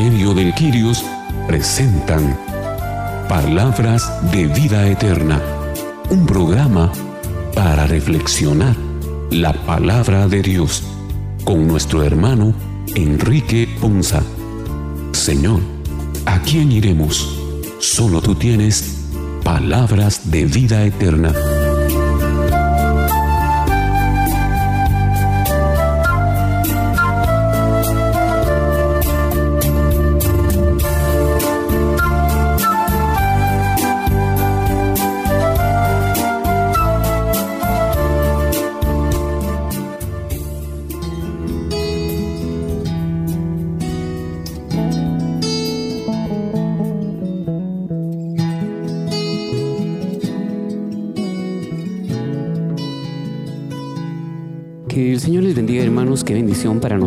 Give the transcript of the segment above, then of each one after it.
Ministerio del Quirios presentan Palabras de Vida Eterna, un programa para reflexionar la palabra de Dios con nuestro hermano Enrique Ponza. Señor, ¿a quién iremos? Solo tú tienes palabras de vida eterna.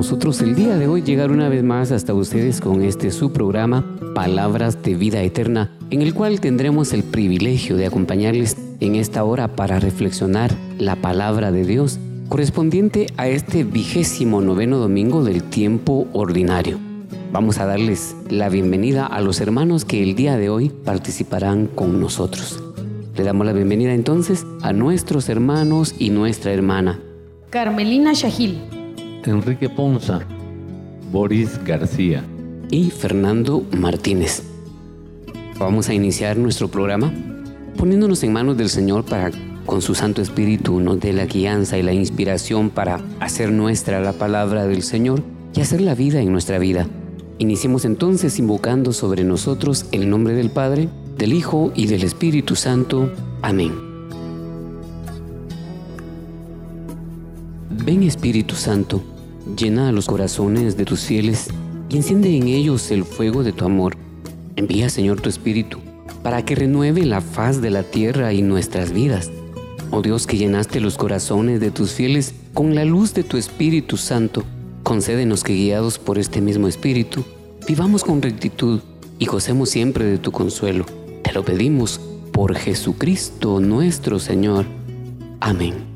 Nosotros el día de hoy llegar una vez más hasta ustedes con este su programa Palabras de Vida Eterna, en el cual tendremos el privilegio de acompañarles en esta hora para reflexionar la palabra de Dios correspondiente a este vigésimo noveno domingo del tiempo ordinario. Vamos a darles la bienvenida a los hermanos que el día de hoy participarán con nosotros. Le damos la bienvenida entonces a nuestros hermanos y nuestra hermana. Carmelina Shahil. Enrique Ponza, Boris García y Fernando Martínez. Vamos a iniciar nuestro programa poniéndonos en manos del Señor para con su Santo Espíritu nos dé la guianza y la inspiración para hacer nuestra la palabra del Señor y hacer la vida en nuestra vida. Iniciemos entonces invocando sobre nosotros el nombre del Padre, del Hijo y del Espíritu Santo. Amén. Ven Espíritu Santo Llena los corazones de tus fieles y enciende en ellos el fuego de tu amor. Envía, Señor, tu Espíritu, para que renueve la faz de la tierra y nuestras vidas. Oh Dios, que llenaste los corazones de tus fieles con la luz de tu Espíritu Santo, concédenos que guiados por este mismo Espíritu, vivamos con rectitud y gocemos siempre de tu consuelo. Te lo pedimos por Jesucristo nuestro Señor. Amén.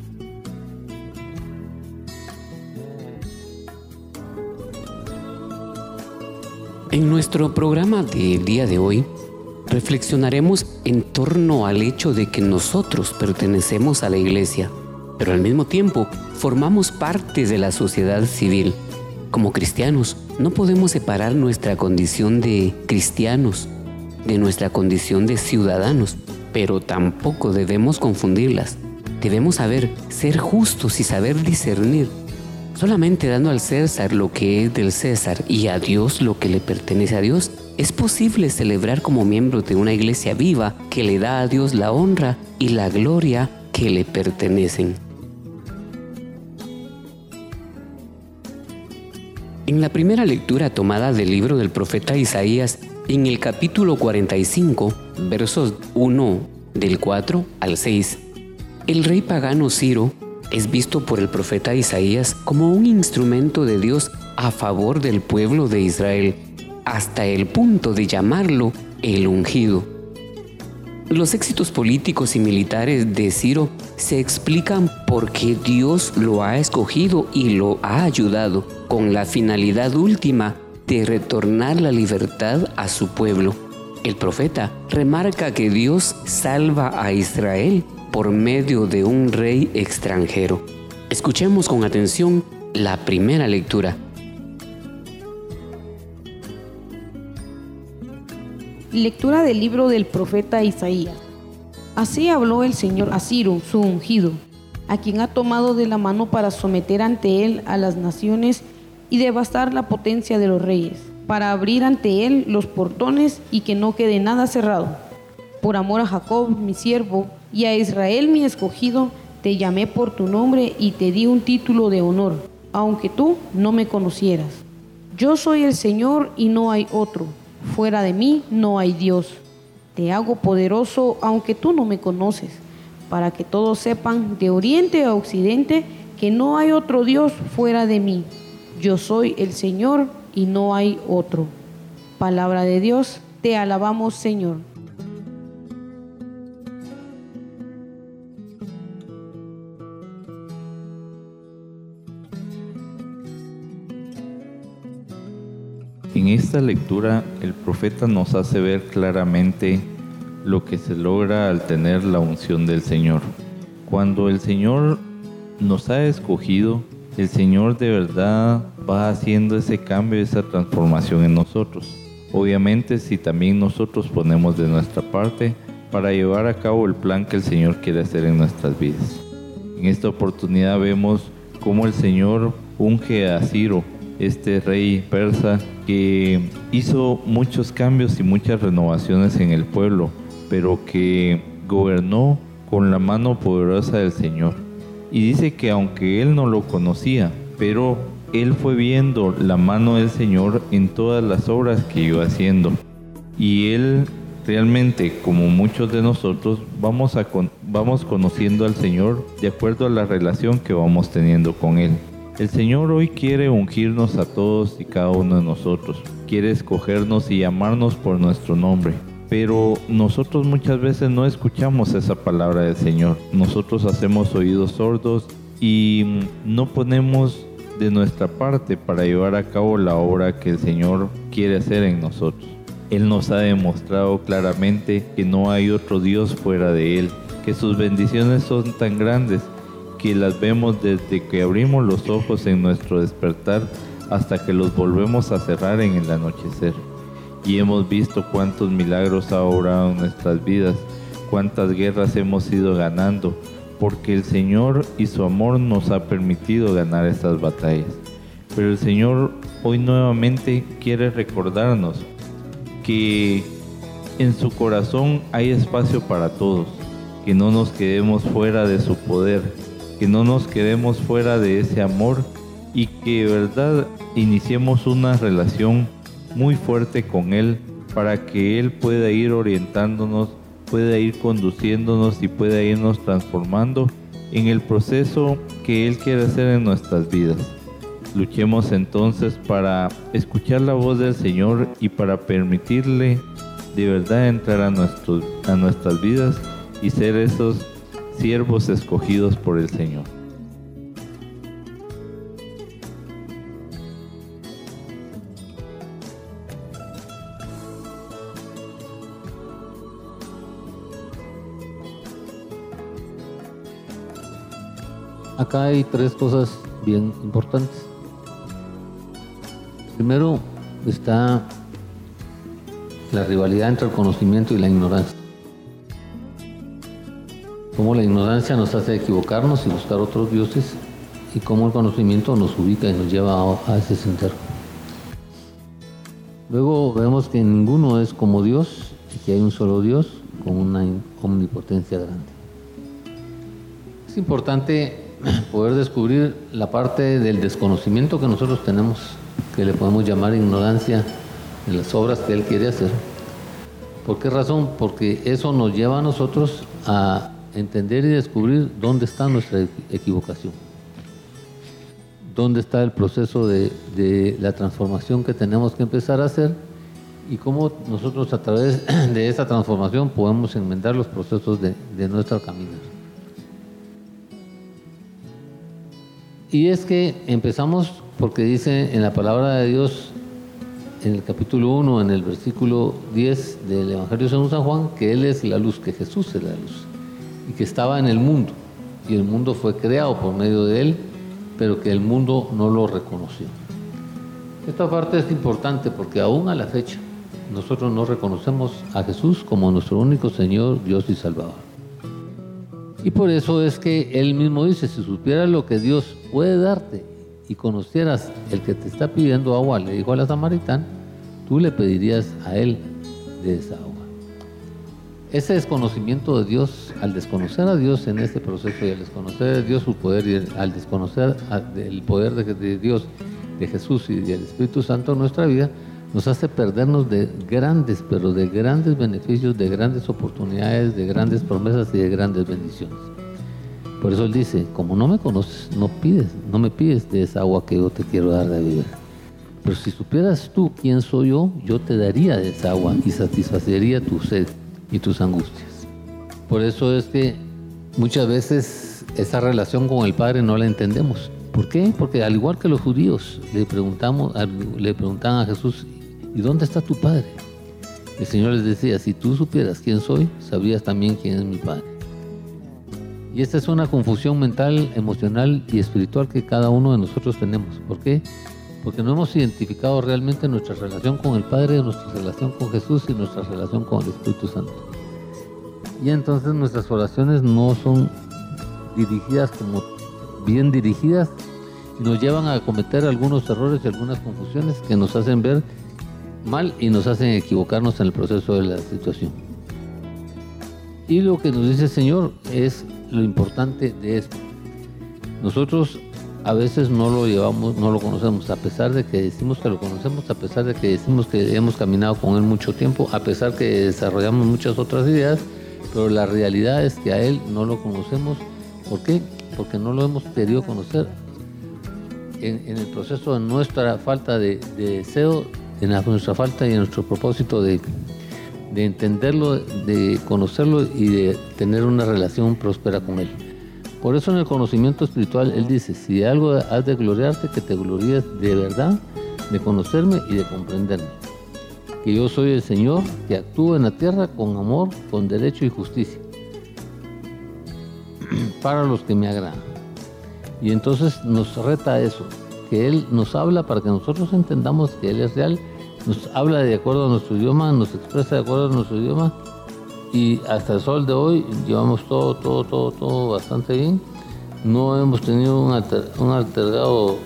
En nuestro programa del día de hoy reflexionaremos en torno al hecho de que nosotros pertenecemos a la iglesia, pero al mismo tiempo formamos parte de la sociedad civil. Como cristianos, no podemos separar nuestra condición de cristianos de nuestra condición de ciudadanos, pero tampoco debemos confundirlas. Debemos saber ser justos y saber discernir Solamente dando al César lo que es del César y a Dios lo que le pertenece a Dios, es posible celebrar como miembro de una iglesia viva que le da a Dios la honra y la gloria que le pertenecen. En la primera lectura tomada del libro del profeta Isaías, en el capítulo 45, versos 1 del 4 al 6, el rey pagano Ciro es visto por el profeta Isaías como un instrumento de Dios a favor del pueblo de Israel, hasta el punto de llamarlo el ungido. Los éxitos políticos y militares de Ciro se explican porque Dios lo ha escogido y lo ha ayudado con la finalidad última de retornar la libertad a su pueblo. El profeta remarca que Dios salva a Israel por medio de un rey extranjero. Escuchemos con atención la primera lectura. Lectura del libro del profeta Isaías. Así habló el Señor a Ciro, su ungido, a quien ha tomado de la mano para someter ante él a las naciones y devastar la potencia de los reyes, para abrir ante él los portones y que no quede nada cerrado. Por amor a Jacob, mi siervo, y a Israel mi escogido, te llamé por tu nombre y te di un título de honor, aunque tú no me conocieras. Yo soy el Señor y no hay otro, fuera de mí no hay Dios. Te hago poderoso aunque tú no me conoces, para que todos sepan de oriente a occidente que no hay otro Dios fuera de mí. Yo soy el Señor y no hay otro. Palabra de Dios, te alabamos Señor. En esta lectura el profeta nos hace ver claramente lo que se logra al tener la unción del Señor. Cuando el Señor nos ha escogido, el Señor de verdad va haciendo ese cambio, esa transformación en nosotros. Obviamente si también nosotros ponemos de nuestra parte para llevar a cabo el plan que el Señor quiere hacer en nuestras vidas. En esta oportunidad vemos cómo el Señor unge a Ciro, este rey persa que hizo muchos cambios y muchas renovaciones en el pueblo, pero que gobernó con la mano poderosa del Señor. Y dice que aunque él no lo conocía, pero él fue viendo la mano del Señor en todas las obras que iba haciendo. Y él realmente, como muchos de nosotros, vamos, a vamos conociendo al Señor de acuerdo a la relación que vamos teniendo con Él. El Señor hoy quiere ungirnos a todos y cada uno de nosotros. Quiere escogernos y llamarnos por nuestro nombre. Pero nosotros muchas veces no escuchamos esa palabra del Señor. Nosotros hacemos oídos sordos y no ponemos de nuestra parte para llevar a cabo la obra que el Señor quiere hacer en nosotros. Él nos ha demostrado claramente que no hay otro Dios fuera de Él, que sus bendiciones son tan grandes que las vemos desde que abrimos los ojos en nuestro despertar hasta que los volvemos a cerrar en el anochecer. Y hemos visto cuántos milagros ha obrado en nuestras vidas, cuántas guerras hemos ido ganando, porque el Señor y su amor nos ha permitido ganar estas batallas. Pero el Señor hoy nuevamente quiere recordarnos que en su corazón hay espacio para todos, que no nos quedemos fuera de su poder, que no nos quedemos fuera de ese amor y que de verdad iniciemos una relación muy fuerte con Él para que Él pueda ir orientándonos, pueda ir conduciéndonos y pueda irnos transformando en el proceso que Él quiere hacer en nuestras vidas. Luchemos entonces para escuchar la voz del Señor y para permitirle de verdad entrar a, nuestros, a nuestras vidas y ser esos siervos escogidos por el Señor. Acá hay tres cosas bien importantes. Primero está la rivalidad entre el conocimiento y la ignorancia cómo la ignorancia nos hace equivocarnos y buscar otros dioses y cómo el conocimiento nos ubica y nos lleva a, ese sendero. Luego vemos que ninguno es como Dios y que hay un solo Dios con una omnipotencia grande. Es importante poder descubrir la parte del desconocimiento que nosotros tenemos, que le podemos llamar ignorancia de las obras que Él quiere hacer. ¿Por qué razón? Porque eso nos lleva a nosotros a entender y descubrir dónde está nuestra equivocación, dónde está el proceso de, la transformación que tenemos que empezar a hacer y cómo nosotros a través de esa transformación podemos enmendar los procesos de, de nuestro camino. Y es que empezamos porque dice en la palabra de Dios, en el capítulo 1, en el versículo 10 del Evangelio de San Juan, que Él es la luz, que Jesús es la luz y que estaba en el mundo y el mundo fue creado por medio de él, pero que el mundo no lo reconoció. Esta parte es importante porque aún a la fecha nosotros no reconocemos a Jesús como nuestro único Señor, Dios y Salvador. Y por eso es que Él mismo dice, si supieras lo que Dios puede darte y conocieras el que te está pidiendo agua, le dijo a la samaritana, tú le pedirías a Él de esa agua. Ese desconocimiento de Dios, al desconocer a Dios en este proceso y al desconocer a Dios su poder y al desconocer el poder de, Dios, de Jesús y del Espíritu Santo en nuestra vida, nos hace perdernos de grandes, pero de grandes beneficios, de grandes oportunidades, de grandes promesas y de grandes bendiciones. Por eso Él dice, como no me conoces, no pides, no me pides de esa agua que yo te quiero dar de beber. Pero si supieras tú quién soy yo, yo te daría de esa agua y satisfacería tu sed y tus angustias. Por eso es que muchas veces esa relación con el Padre no la entendemos. ¿Por qué? Porque al igual que los judíos le preguntamos, le preguntaban a Jesús, ¿y dónde está tu Padre? El Señor les decía, si tú supieras quién soy, sabrías también quién es mi Padre. Y esta es una confusión mental, emocional y espiritual que cada uno de nosotros tenemos. ¿Por qué? Porque no hemos identificado realmente nuestra relación con el Padre, nuestra relación con Jesús y nuestra relación con el Espíritu Santo. Y entonces nuestras oraciones no son dirigidas como bien dirigidas y nos llevan a cometer algunos errores y algunas confusiones que nos hacen ver mal y nos hacen equivocarnos en el proceso de la situación. Y lo que nos dice el Señor es lo importante de esto. Nosotros a veces no lo llevamos, no lo conocemos, a pesar de que decimos que lo conocemos, a pesar de que decimos que hemos caminado con Él mucho tiempo, a pesar que desarrollamos muchas otras ideas, pero la realidad es que a Él no lo conocemos. ¿Por qué? Porque no lo hemos querido conocer en, el proceso de nuestra falta de, deseo, en nuestra falta y en nuestro propósito de, de entenderlo, de conocerlo y de tener una relación próspera con Él. Por eso en el conocimiento espiritual Él dice, si algo has de gloriarte, que te gloríes de verdad, de conocerme y de comprenderme. Que yo soy el Señor que actúa en la tierra con amor, con derecho y justicia, para los que me agradan. Y entonces nos reta eso, que Él nos habla para que nosotros entendamos que Él es real, nos habla de acuerdo a nuestro idioma, nos expresa de acuerdo a nuestro idioma y hasta el sol de hoy llevamos todo, todo, todo, todo bastante bien. No hemos tenido un, un altergado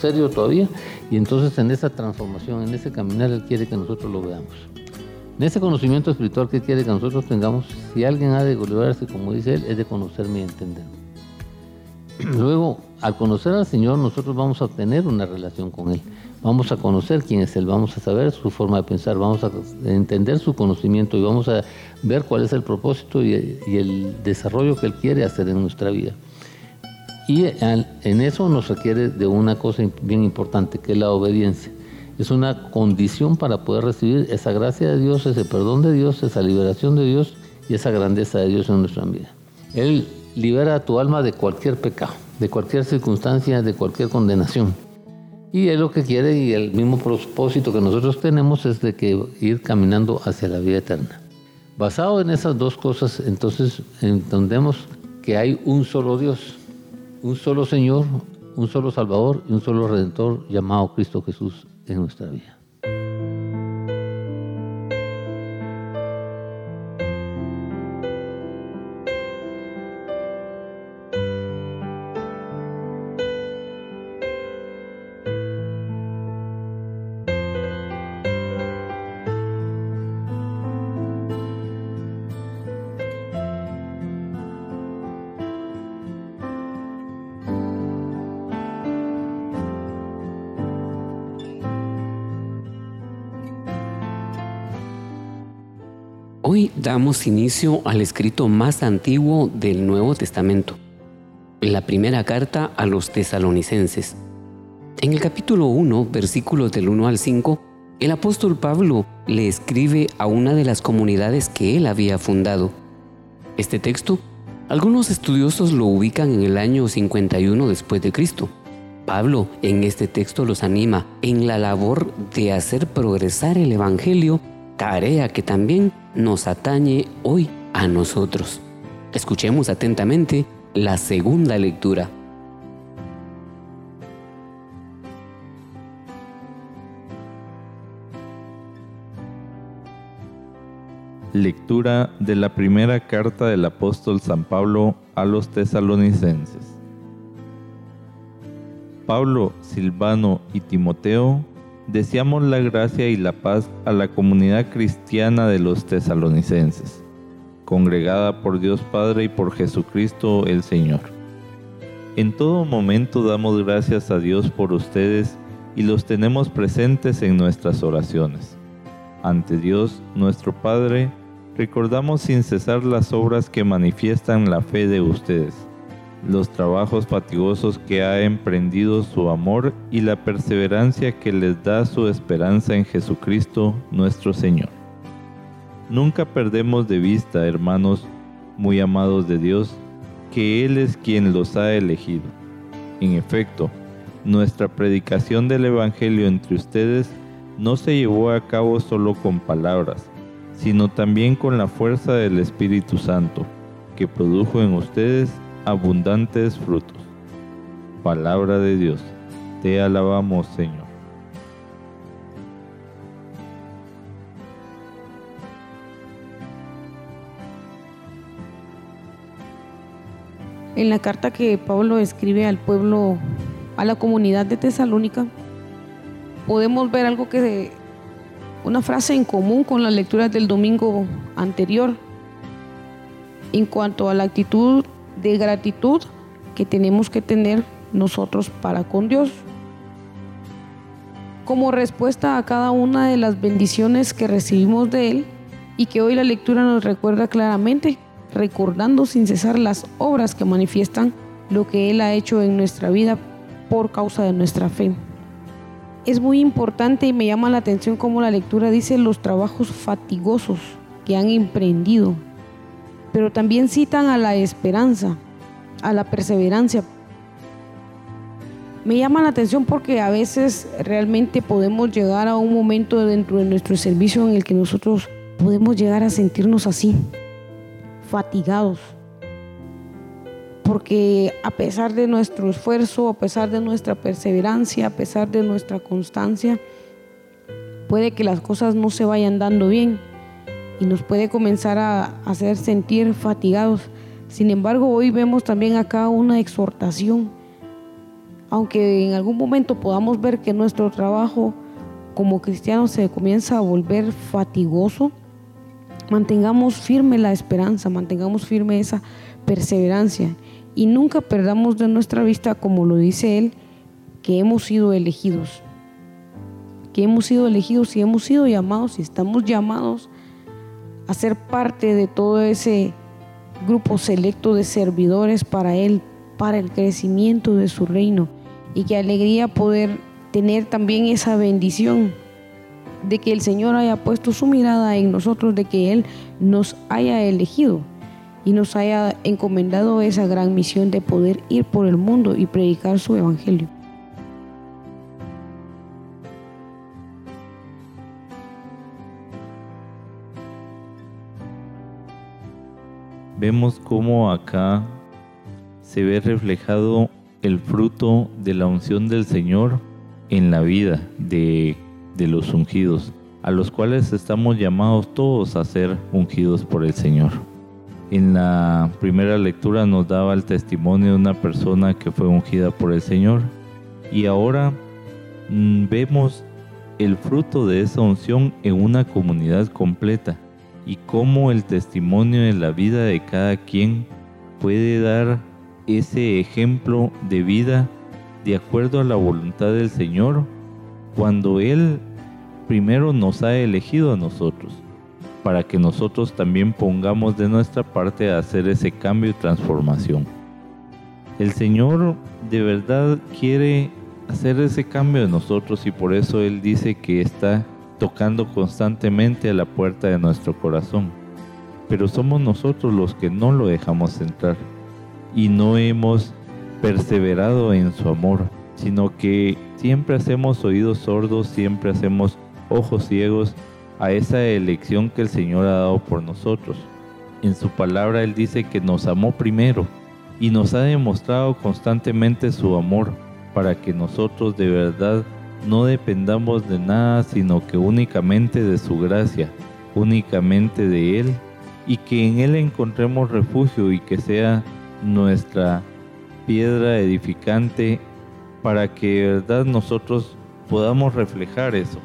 serio todavía y entonces en esa transformación, en ese caminar, Él quiere que nosotros lo veamos. En ese conocimiento espiritual que quiere que nosotros tengamos, si alguien ha de gloriarse, como dice Él, es de conocerme y entenderme. Luego, al conocer al Señor, nosotros vamos a tener una relación con Él. Vamos a conocer quién es Él, vamos a saber su forma de pensar, vamos a entender su conocimiento y vamos a ver cuál es el propósito y, el desarrollo que Él quiere hacer en nuestra vida. Y en eso nos requiere de una cosa bien importante, que es la obediencia. Es una condición para poder recibir esa gracia de Dios, ese perdón de Dios, esa liberación de Dios y esa grandeza de Dios en nuestra vida. Él libera a tu alma de cualquier pecado, de cualquier circunstancia, de cualquier condenación. Y él lo que quiere y el mismo propósito que nosotros tenemos es de que ir caminando hacia la vida eterna. Basado en esas dos cosas, entonces entendemos que hay un solo Dios, un solo Señor, un solo Salvador y un solo Redentor llamado Cristo Jesús en nuestra vida. Damos inicio al escrito más antiguo del Nuevo Testamento, la primera carta a los tesalonicenses. En el capítulo 1, versículos del 1 al 5, el apóstol Pablo le escribe a una de las comunidades que él había fundado. Este texto, algunos estudiosos lo ubican en el año 51 después de Cristo. Pablo en este texto los anima en la labor de hacer progresar el Evangelio tarea que también nos atañe hoy a nosotros. Escuchemos atentamente la segunda lectura. Lectura de la primera carta del apóstol San Pablo a los tesalonicenses. Pablo, Silvano y Timoteo deseamos la gracia y la paz a la comunidad cristiana de los tesalonicenses, congregada por Dios Padre y por Jesucristo el Señor. En todo momento damos gracias a Dios por ustedes y los tenemos presentes en nuestras oraciones. Ante Dios, nuestro Padre, recordamos sin cesar las obras que manifiestan la fe de ustedes los trabajos fatigosos que ha emprendido su amor y la perseverancia que les da su esperanza en Jesucristo nuestro Señor. Nunca perdemos de vista, hermanos muy amados de Dios, que Él es quien los ha elegido. En efecto, nuestra predicación del Evangelio entre ustedes no se llevó a cabo solo con palabras, sino también con la fuerza del Espíritu Santo, que produjo en ustedes abundantes frutos. Palabra de Dios, te alabamos Señor. En la carta que Pablo escribe al pueblo, a la comunidad de Tesalónica, podemos ver algo que una frase en común con las lecturas del domingo anterior en cuanto a la actitud de gratitud que tenemos que tener nosotros para con Dios. Como respuesta a cada una de las bendiciones que recibimos de Él y que hoy la lectura nos recuerda claramente recordando sin cesar las obras que manifiestan lo que Él ha hecho en nuestra vida por causa de nuestra fe. Es muy importante y me llama la atención como la lectura dice los trabajos fatigosos que han emprendido, pero también citan a la esperanza, a la perseverancia. Me llama la atención porque a veces realmente podemos llegar a un momento dentro de nuestro servicio en el que nosotros podemos llegar a sentirnos así, fatigados. Porque a pesar de nuestro esfuerzo, a pesar de nuestra perseverancia, a pesar de nuestra constancia, puede que las cosas no se vayan dando bien y nos puede comenzar a hacer sentir fatigados. Sin embargo, hoy vemos también acá una exhortación. Aunque en algún momento podamos ver que nuestro trabajo como cristianos se comienza a volver fatigoso, Mantengamos firme la esperanza, mantengamos firme esa perseverancia y nunca perdamos de nuestra vista, como lo dice Él, que hemos sido elegidos. Que hemos sido elegidos y hemos sido llamados y estamos llamados a ser parte de todo ese grupo selecto de servidores para Él, para el crecimiento de su reino. Y qué alegría poder tener también esa bendición de que el Señor haya puesto su mirada en nosotros, de que Él nos haya elegido y nos haya encomendado esa gran misión de poder ir por el mundo y predicar su evangelio. Vemos cómo acá se ve reflejado el fruto de la unción del Señor en la vida de de los ungidos, a los cuales estamos llamados todos a ser ungidos por el Señor. En la primera lectura nos daba el testimonio de una persona que fue ungida por el Señor y ahora mm, vemos el fruto de esa unción en una comunidad completa y cómo el testimonio de la vida de cada quien puede dar ese ejemplo de vida de acuerdo a la voluntad del Señor cuando Él primero nos ha elegido a nosotros, para que nosotros también pongamos de nuestra parte a hacer ese cambio y transformación. El Señor de verdad quiere hacer ese cambio de nosotros y por eso Él dice que está tocando constantemente a la puerta de nuestro corazón. Pero somos nosotros los que no lo dejamos entrar y no hemos perseverado en su amor, sino que siempre hacemos oídos sordos, siempre hacemos ojos ciegos a esa elección que el Señor ha dado por nosotros. En su palabra Él dice que nos amó primero y nos ha demostrado constantemente su amor para que nosotros de verdad no dependamos de nada sino que únicamente de su gracia, únicamente de Él y que en Él encontremos refugio y que sea nuestra piedra edificante para que de verdad nosotros podamos reflejar eso.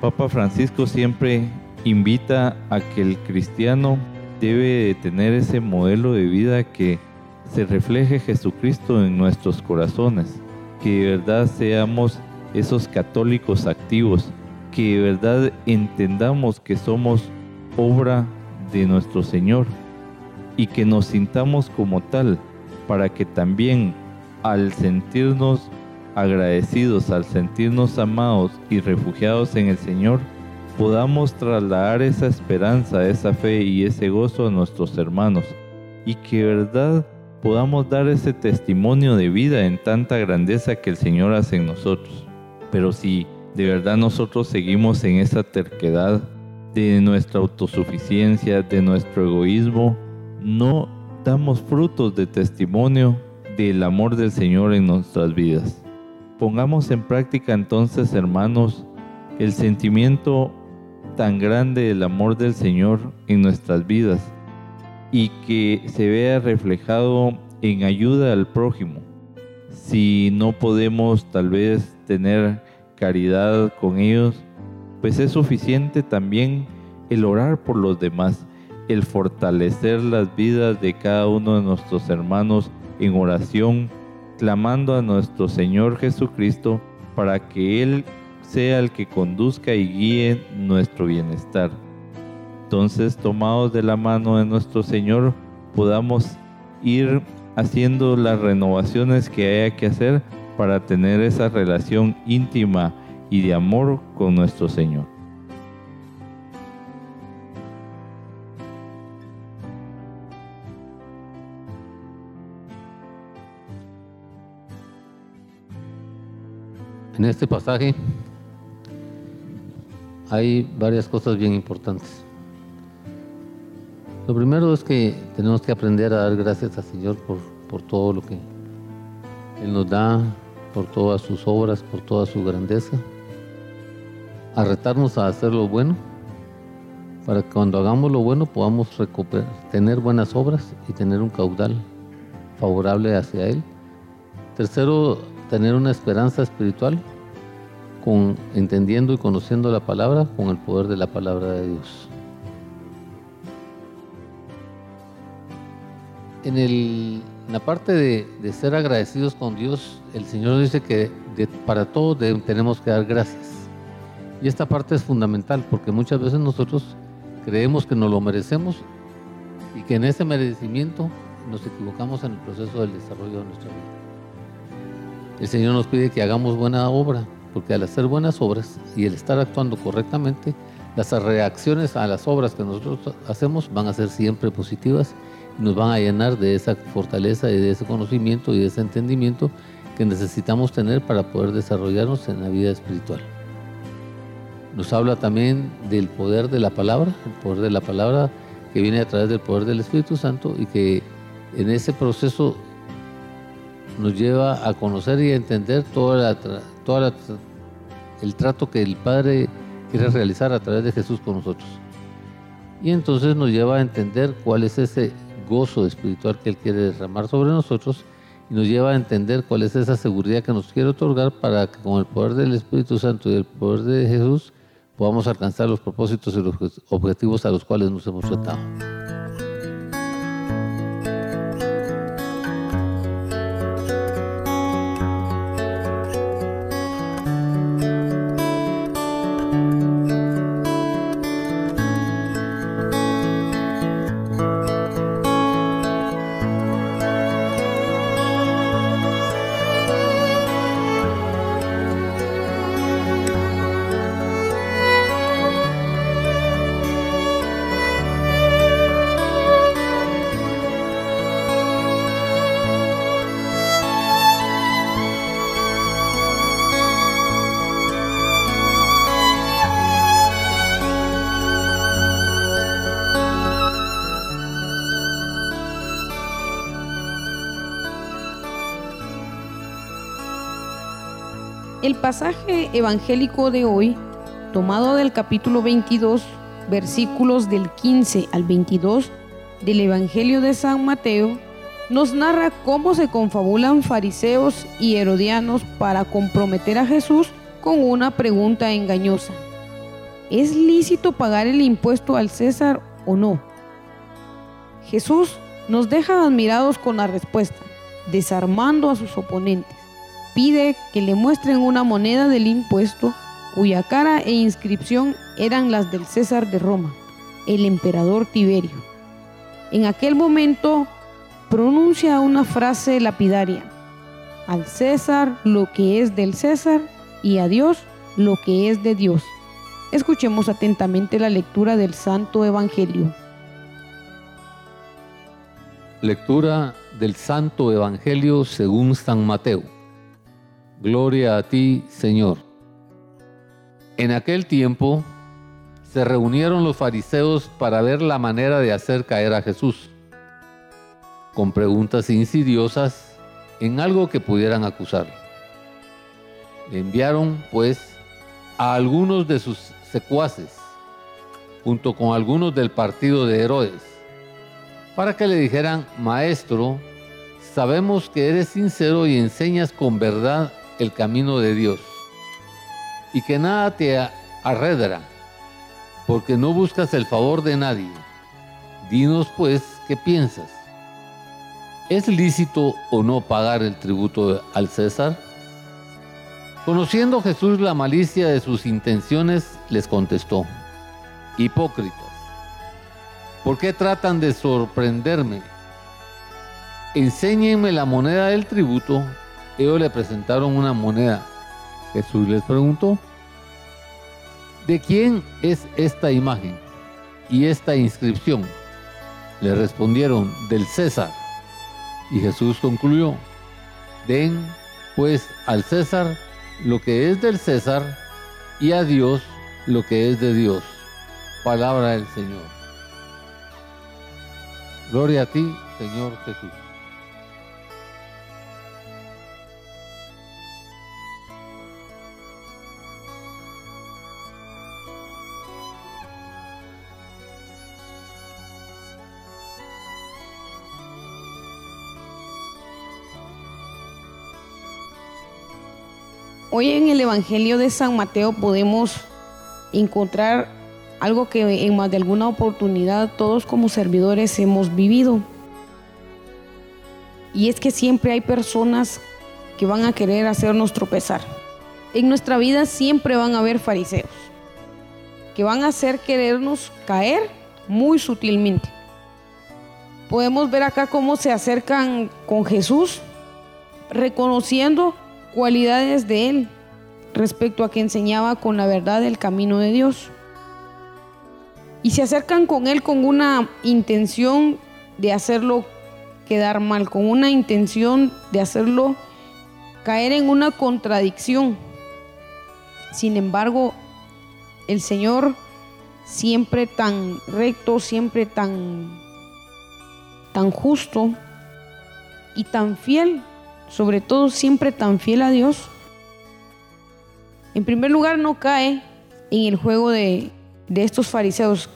Papa Francisco siempre invita a que el cristiano debe tener ese modelo de vida que se refleje Jesucristo en nuestros corazones, que de verdad seamos esos católicos activos, que de verdad entendamos que somos obra de nuestro Señor y que nos sintamos como tal, para que también al sentirnos agradecidos al sentirnos amados y refugiados en el Señor, podamos trasladar esa esperanza, esa fe y ese gozo a nuestros hermanos y que verdad podamos dar ese testimonio de vida en tanta grandeza que el Señor hace en nosotros. Pero si de verdad nosotros seguimos en esa terquedad de nuestra autosuficiencia, de nuestro egoísmo, no damos frutos de testimonio del amor del Señor en nuestras vidas. Pongamos en práctica entonces, hermanos, el sentimiento tan grande del amor del Señor en nuestras vidas y que se vea reflejado en ayuda al prójimo. Si no podemos tal vez tener caridad con ellos, pues es suficiente también el orar por los demás, el fortalecer las vidas de cada uno de nuestros hermanos en oración, clamando a nuestro Señor Jesucristo para que Él sea el que conduzca y guíe nuestro bienestar. Entonces, tomados de la mano de nuestro Señor, podamos ir haciendo las renovaciones que haya que hacer para tener esa relación íntima y de amor con nuestro Señor. En este pasaje hay varias cosas bien importantes. Lo primero es que tenemos que aprender a dar gracias al Señor por, por todo lo que Él nos da, por todas sus obras, por toda su grandeza. A a hacer lo bueno, para que cuando hagamos lo bueno podamos tener buenas obras y tener un caudal favorable hacia Él. Tercero, tener una esperanza espiritual, con, entendiendo y conociendo la palabra con el poder de la palabra de Dios. en, la parte de, ser agradecidos con Dios, el Señor dice que para todo tenemos que dar gracias. Y esta parte es fundamental porque muchas veces nosotros creemos que nos lo merecemos y que en ese merecimiento nos equivocamos en el proceso del desarrollo de nuestra vida. El Señor nos pide que hagamos buena obra, porque al hacer buenas obras y el estar actuando correctamente, las reacciones a las obras que nosotros hacemos van a ser siempre positivas nos van a llenar de esa fortaleza y de ese conocimiento y de ese entendimiento que necesitamos tener para poder desarrollarnos en la vida espiritual. Nos habla también del poder de la palabra, el poder de la palabra que viene a través del poder del Espíritu Santo y que en ese proceso nos lleva a conocer y a entender todo el trato que el Padre quiere realizar a través de Jesús con nosotros. Y entonces nos lleva a entender cuál es ese gozo espiritual que Él quiere derramar sobre nosotros y nos lleva a entender cuál es esa seguridad que nos quiere otorgar para que con el poder del Espíritu Santo y el poder de Jesús podamos alcanzar los propósitos y los objetivos a los cuales nos hemos tratado. Pasaje evangélico de hoy, tomado del capítulo 22, versículos del 15 al 22 del Evangelio de San Mateo, nos narra cómo se confabulan fariseos y herodianos para comprometer a Jesús con una pregunta engañosa. ¿Es lícito pagar el impuesto al César o no? Jesús nos deja admirados con la respuesta, desarmando a sus oponentes pide que le muestren una moneda del impuesto cuya cara e inscripción eran las del César de Roma, el emperador Tiberio. En aquel momento pronuncia una frase lapidaria, al César lo que es del César y a Dios lo que es de Dios. Escuchemos atentamente la lectura del Santo Evangelio. Lectura del Santo Evangelio según San Mateo. Gloria a ti, Señor. En aquel tiempo se reunieron los fariseos para ver la manera de hacer caer a Jesús, con preguntas insidiosas en algo que pudieran acusar. Le enviaron, pues, a algunos de sus secuaces, junto con algunos del partido de Herodes, para que le dijeran, Maestro, sabemos que eres sincero y enseñas con verdad el camino de Dios, y que nada te arredra, porque no buscas el favor de nadie. Dinos pues qué piensas. ¿Es lícito o no pagar el tributo al César? Conociendo Jesús la malicia de sus intenciones, les contestó, Hipócritas, ¿por qué tratan de sorprenderme? Enséñenme la moneda del tributo. Ellos le presentaron una moneda. Jesús les preguntó, ¿de quién es esta imagen y esta inscripción? Le respondieron, del César. Y Jesús concluyó, den pues al César lo que es del César y a Dios lo que es de Dios. Palabra del Señor. Gloria a ti, Señor Jesús. Hoy en el Evangelio de San Mateo podemos encontrar algo que en más de alguna oportunidad todos como servidores hemos vivido. Y es que siempre hay personas que van a querer hacernos tropezar. En nuestra vida siempre van a haber fariseos que van a hacer querernos caer muy sutilmente. Podemos ver acá cómo se acercan con Jesús reconociendo cualidades de él respecto a que enseñaba con la verdad el camino de Dios. Y se acercan con él con una intención de hacerlo quedar mal, con una intención de hacerlo caer en una contradicción. Sin embargo, el Señor siempre tan recto, siempre tan tan justo y tan fiel sobre todo siempre tan fiel a Dios, en primer lugar no cae en el juego de, de estos fariseos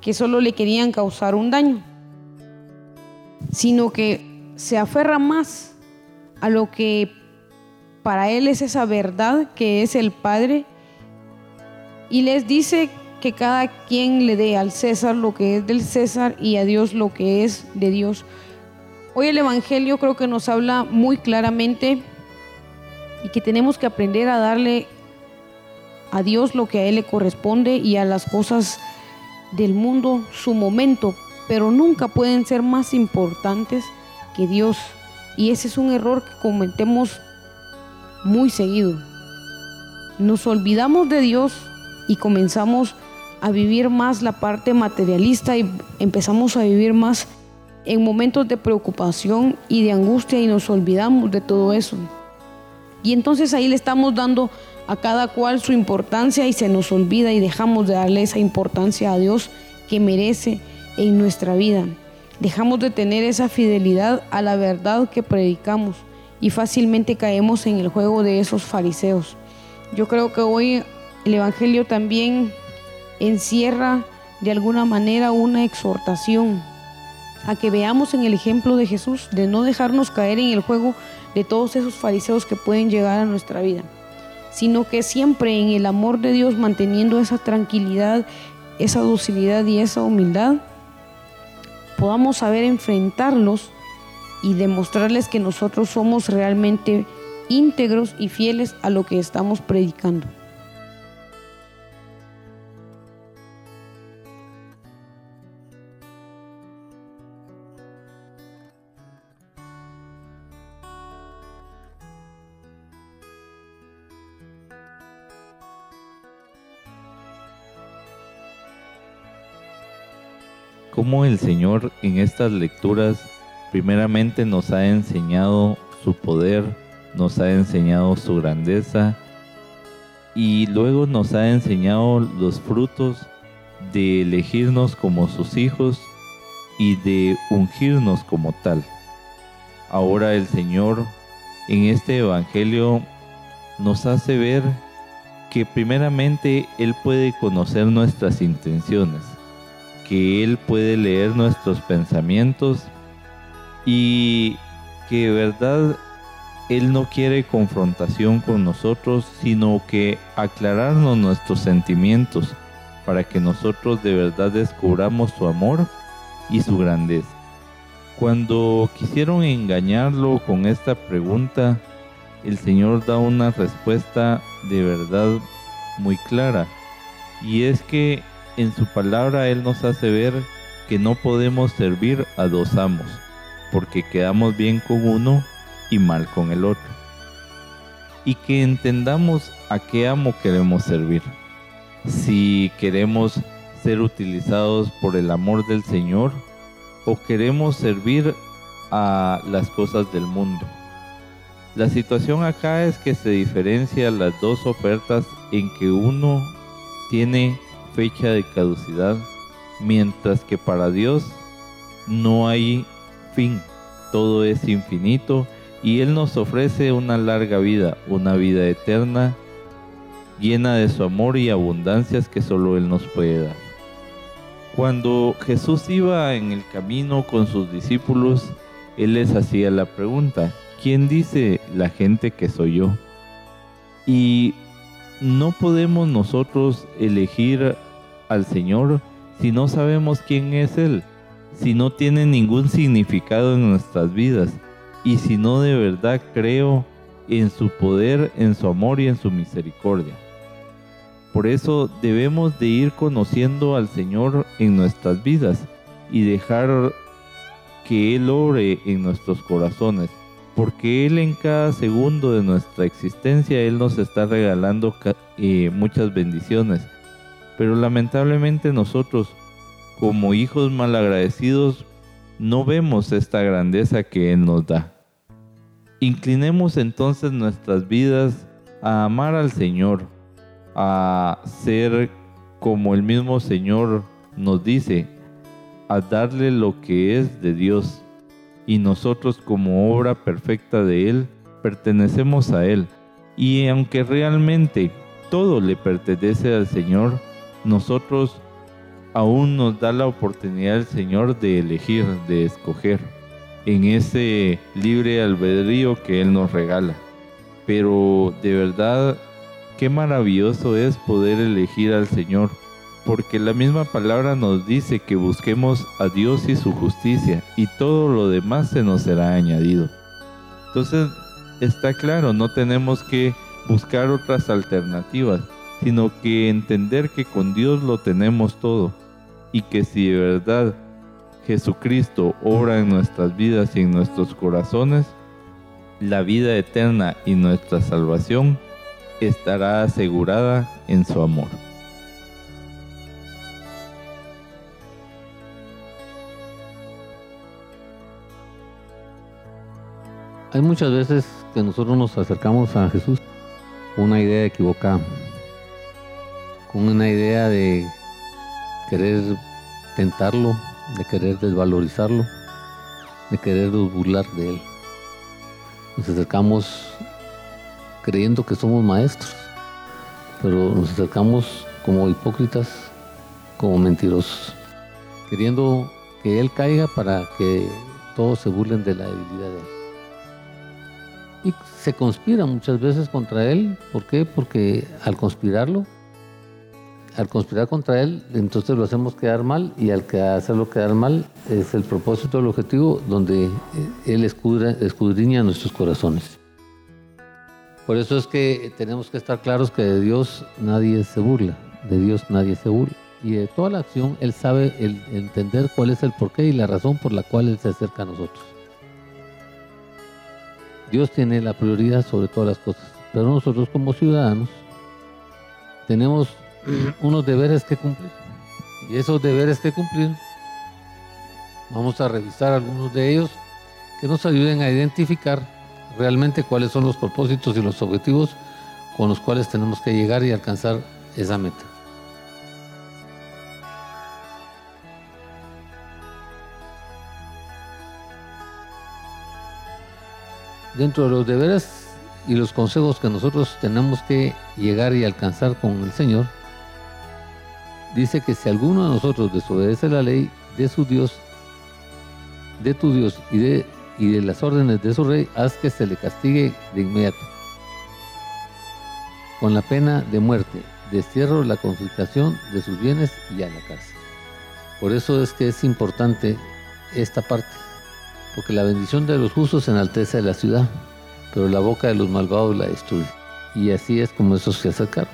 que solo le querían causar un daño, sino que se aferra más a lo que para él es esa verdad que es el Padre y les dice que cada quien le dé al César lo que es del César y a Dios lo que es de Dios. Hoy el Evangelio creo que nos habla muy claramente y que tenemos que aprender a darle a Dios lo que a Él le corresponde y a las cosas del mundo su momento, pero nunca pueden ser más importantes que Dios. Y ese es un error que cometemos muy seguido. Nos olvidamos de Dios y comenzamos a vivir más la parte materialista y empezamos a vivir más en momentos de preocupación y de angustia y nos olvidamos de todo eso. Y entonces ahí le estamos dando a cada cual su importancia y se nos olvida y dejamos de darle esa importancia a Dios que merece en nuestra vida. Dejamos de tener esa fidelidad a la verdad que predicamos y fácilmente caemos en el juego de esos fariseos. Yo creo que hoy el Evangelio también encierra de alguna manera una exhortación a que veamos en el ejemplo de Jesús de no dejarnos caer en el juego de todos esos fariseos que pueden llegar a nuestra vida, sino que siempre en el amor de Dios manteniendo esa tranquilidad, esa docilidad y esa humildad, podamos saber enfrentarlos y demostrarles que nosotros somos realmente íntegros y fieles a lo que estamos predicando. Cómo el Señor en estas lecturas primeramente nos ha enseñado su poder, nos ha enseñado su grandeza y luego nos ha enseñado los frutos de elegirnos como sus hijos y de ungirnos como tal. Ahora el Señor en este Evangelio nos hace ver que primeramente Él puede conocer nuestras intenciones, que Él puede leer nuestros pensamientos y que de verdad Él no quiere confrontación con nosotros, sino que aclararnos nuestros sentimientos para que nosotros de verdad descubramos su amor y su grandeza. Cuando quisieron engañarlo con esta pregunta, el Señor da una respuesta de verdad muy clara. Y es que en su palabra Él nos hace ver que no podemos servir a dos amos, porque quedamos bien con uno y mal con el otro. Y que entendamos a qué amo queremos servir. Si queremos ser utilizados por el amor del Señor o queremos servir a las cosas del mundo. La situación acá es que se diferencia las dos ofertas en que uno tiene fecha de caducidad, mientras que para Dios no hay fin, todo es infinito y Él nos ofrece una larga vida, una vida eterna, llena de su amor y abundancias que solo Él nos puede dar. Cuando Jesús iba en el camino con sus discípulos, Él les hacía la pregunta, ¿quién dice la gente que soy yo? Y no podemos nosotros elegir al Señor si no sabemos quién es Él, si no tiene ningún significado en nuestras vidas y si no de verdad creo en su poder, en su amor y en su misericordia. Por eso debemos de ir conociendo al Señor en nuestras vidas y dejar que Él ore en nuestros corazones porque Él en cada segundo de nuestra existencia, Él nos está regalando eh, muchas bendiciones. Pero lamentablemente nosotros, como hijos malagradecidos, no vemos esta grandeza que Él nos da. Inclinemos entonces nuestras vidas a amar al Señor, a ser como el mismo Señor nos dice, a darle lo que es de Dios y nosotros como obra perfecta de Él pertenecemos a Él. Y aunque realmente todo le pertenece al Señor, nosotros aún nos da la oportunidad el Señor de elegir, de escoger en ese libre albedrío que Él nos regala. Pero de verdad, qué maravilloso es poder elegir al Señor porque la misma palabra nos dice que busquemos a Dios y su justicia y todo lo demás se nos será añadido. Entonces está claro, no tenemos que buscar otras alternativas, sino que entender que con Dios lo tenemos todo y que si de verdad Jesucristo obra en nuestras vidas y en nuestros corazones, la vida eterna y nuestra salvación estará asegurada en su amor. Hay muchas veces que nosotros nos acercamos a Jesús con una idea equivocada, con una idea de querer tentarlo, de querer desvalorizarlo, de querer burlar de él. Nos acercamos creyendo que somos maestros, pero nos acercamos como hipócritas, como mentirosos, queriendo que él caiga para que todos se burlen de la debilidad de él y se conspira muchas veces contra él. ¿Por qué? Porque al conspirarlo, al conspirar contra él, entonces lo hacemos quedar mal y al hacerlo quedar mal es el propósito, el objetivo donde eh, él escudriña nuestros corazones. Por eso es que tenemos que estar claros que de Dios nadie se burla, de Dios nadie se burla. Y de toda la acción Él sabe entender cuál es el porqué y la razón por la cual Él se acerca a nosotros. Dios tiene la prioridad sobre todas las cosas, pero nosotros como ciudadanos tenemos unos deberes que cumplir. Y esos deberes que cumplir, vamos a revisar algunos de ellos que nos ayuden a identificar realmente cuáles son los propósitos y los objetivos con los cuales tenemos que llegar y alcanzar esa meta. Dentro de los deberes y los consejos que nosotros tenemos que llegar y alcanzar con el Señor, dice que si alguno de nosotros desobedece la ley de su Dios, de tu Dios y de, y de las órdenes de su rey, haz que se le castigue de inmediato, con la pena de muerte, destierro, la confiscación de sus bienes y a la cárcel. Por eso es que es importante esta parte, porque la bendición de los justos enaltece a la ciudad, pero la boca de los malvados la destruye. Y así es como esos se acercaron.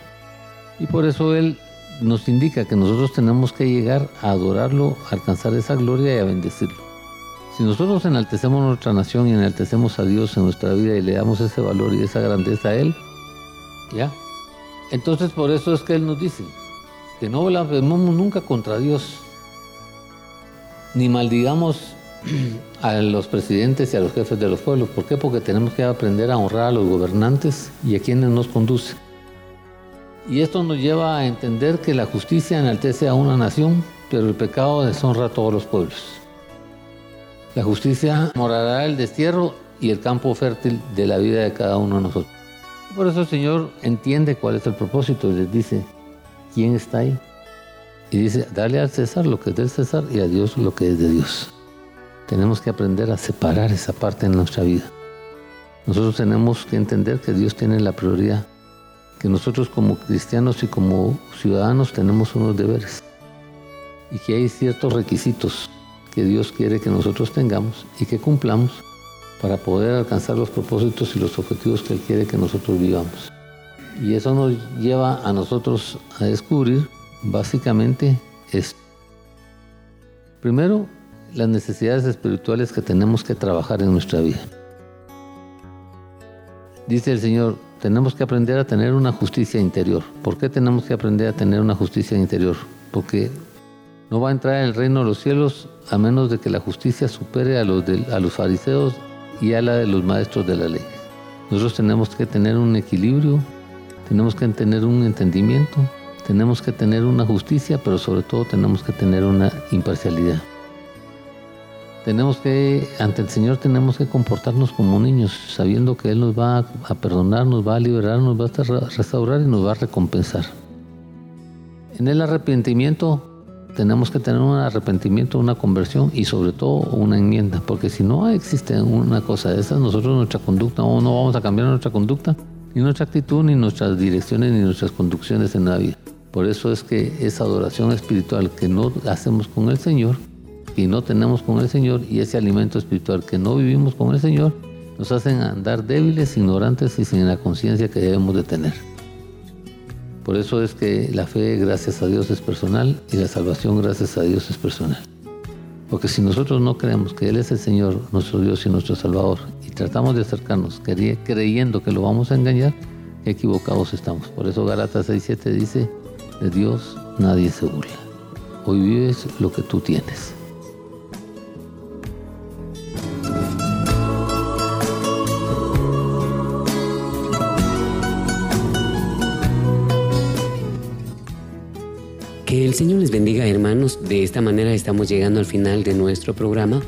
Y por eso Él nos indica que nosotros tenemos que llegar a adorarlo, a alcanzar esa gloria y a bendecirlo. Si nosotros enaltecemos nuestra nación y enaltecemos a Dios en nuestra vida y le damos ese valor y esa grandeza a Él, ¿ya? Entonces por eso es que Él nos dice que no blasfememos nunca contra Dios, ni maldigamos a los presidentes y a los jefes de los pueblos. ¿Por qué? Porque tenemos que aprender a honrar a los gobernantes y a quienes nos conducen. Y esto nos lleva a entender que la justicia enaltece a una nación, pero el pecado deshonra a todos los pueblos. La justicia morará el destierro y el campo fértil de la vida de cada uno de nosotros. Por eso el Señor entiende cuál es el propósito y les dice, ¿quién está ahí? Y dice, dale al César lo que es del César y a Dios lo que es de Dios. Tenemos que aprender a separar esa parte en nuestra vida. Nosotros tenemos que entender que Dios tiene la prioridad que nosotros como cristianos y como ciudadanos tenemos unos deberes y que hay ciertos requisitos que Dios quiere que nosotros tengamos y que cumplamos para poder alcanzar los propósitos y los objetivos que Él quiere que nosotros vivamos. Y eso nos lleva a nosotros a descubrir básicamente esto. Primero, las necesidades espirituales que tenemos que trabajar en nuestra vida. Dice el Señor, tenemos que aprender a tener una justicia interior. ¿Por qué tenemos que aprender a tener una justicia interior? Porque no va a entrar en el reino de los cielos a menos de que la justicia supere a los, a los fariseos y a la de los maestros de la ley. Nosotros tenemos que tener un equilibrio, tenemos que tener un entendimiento, tenemos que tener una justicia, pero sobre todo tenemos que tener una imparcialidad tenemos que, ante el Señor tenemos que comportarnos como niños, sabiendo que Él nos va a perdonar, nos va a liberar, nos va a restaurar y nos va a recompensar. En el arrepentimiento tenemos que tener un arrepentimiento, una conversión y sobre todo una enmienda, porque si no existe una cosa de esas, nosotros nuestra conducta o no vamos a cambiar nuestra conducta, ni nuestra actitud, ni nuestras direcciones, ni nuestras conducciones en la vida. Por eso es que esa adoración espiritual que no hacemos con el Señor, y no tenemos con el Señor y ese alimento espiritual que no vivimos con el Señor nos hacen andar débiles, ignorantes y sin la conciencia que debemos de tener. Por eso es que la fe, gracias a Dios, es personal y la salvación, gracias a Dios, es personal. Porque si nosotros no creemos que Él es el Señor, nuestro Dios y nuestro Salvador, y tratamos de acercarnos creyendo que lo vamos a engañar, equivocados estamos. Por eso Galatas 6.7 dice, de Dios nadie se burla. Hoy vives lo que tú tienes. El Señor les bendiga hermanos. De esta manera estamos llegando al final de nuestro programa.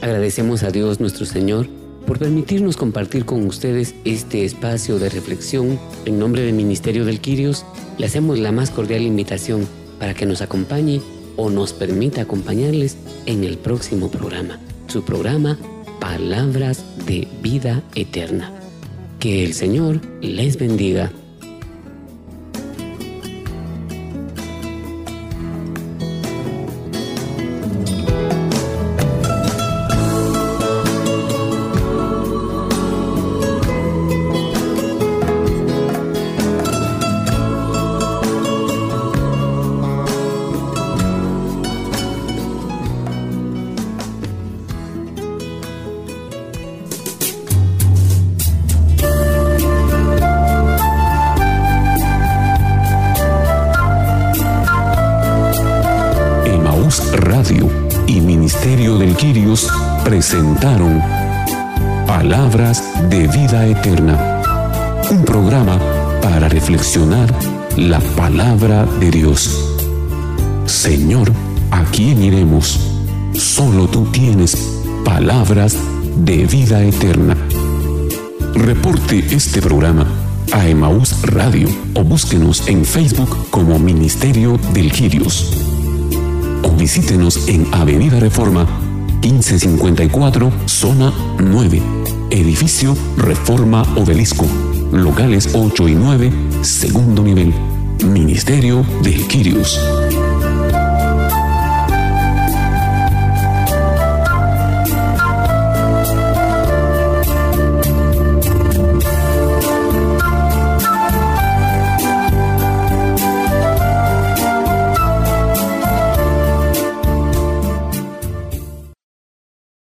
Agradecemos a Dios nuestro Señor por permitirnos compartir con ustedes este espacio de reflexión. En nombre del Ministerio del Quirios, le hacemos la más cordial invitación para que nos acompañe o nos permita acompañarles en el próximo programa, su programa Palabras de Vida Eterna. Que el Señor les bendiga. Presentaron Palabras de Vida Eterna, un programa para reflexionar la palabra de Dios. Señor, ¿a quién iremos? Solo tú tienes palabras de vida eterna. Reporte este programa a Emaús Radio o búsquenos en Facebook como Ministerio del Quirios. O visítenos en Avenida Reforma 1554, zona 9, edificio Reforma Obelisco, locales 8 y 9, segundo nivel, Ministerio del Quirios.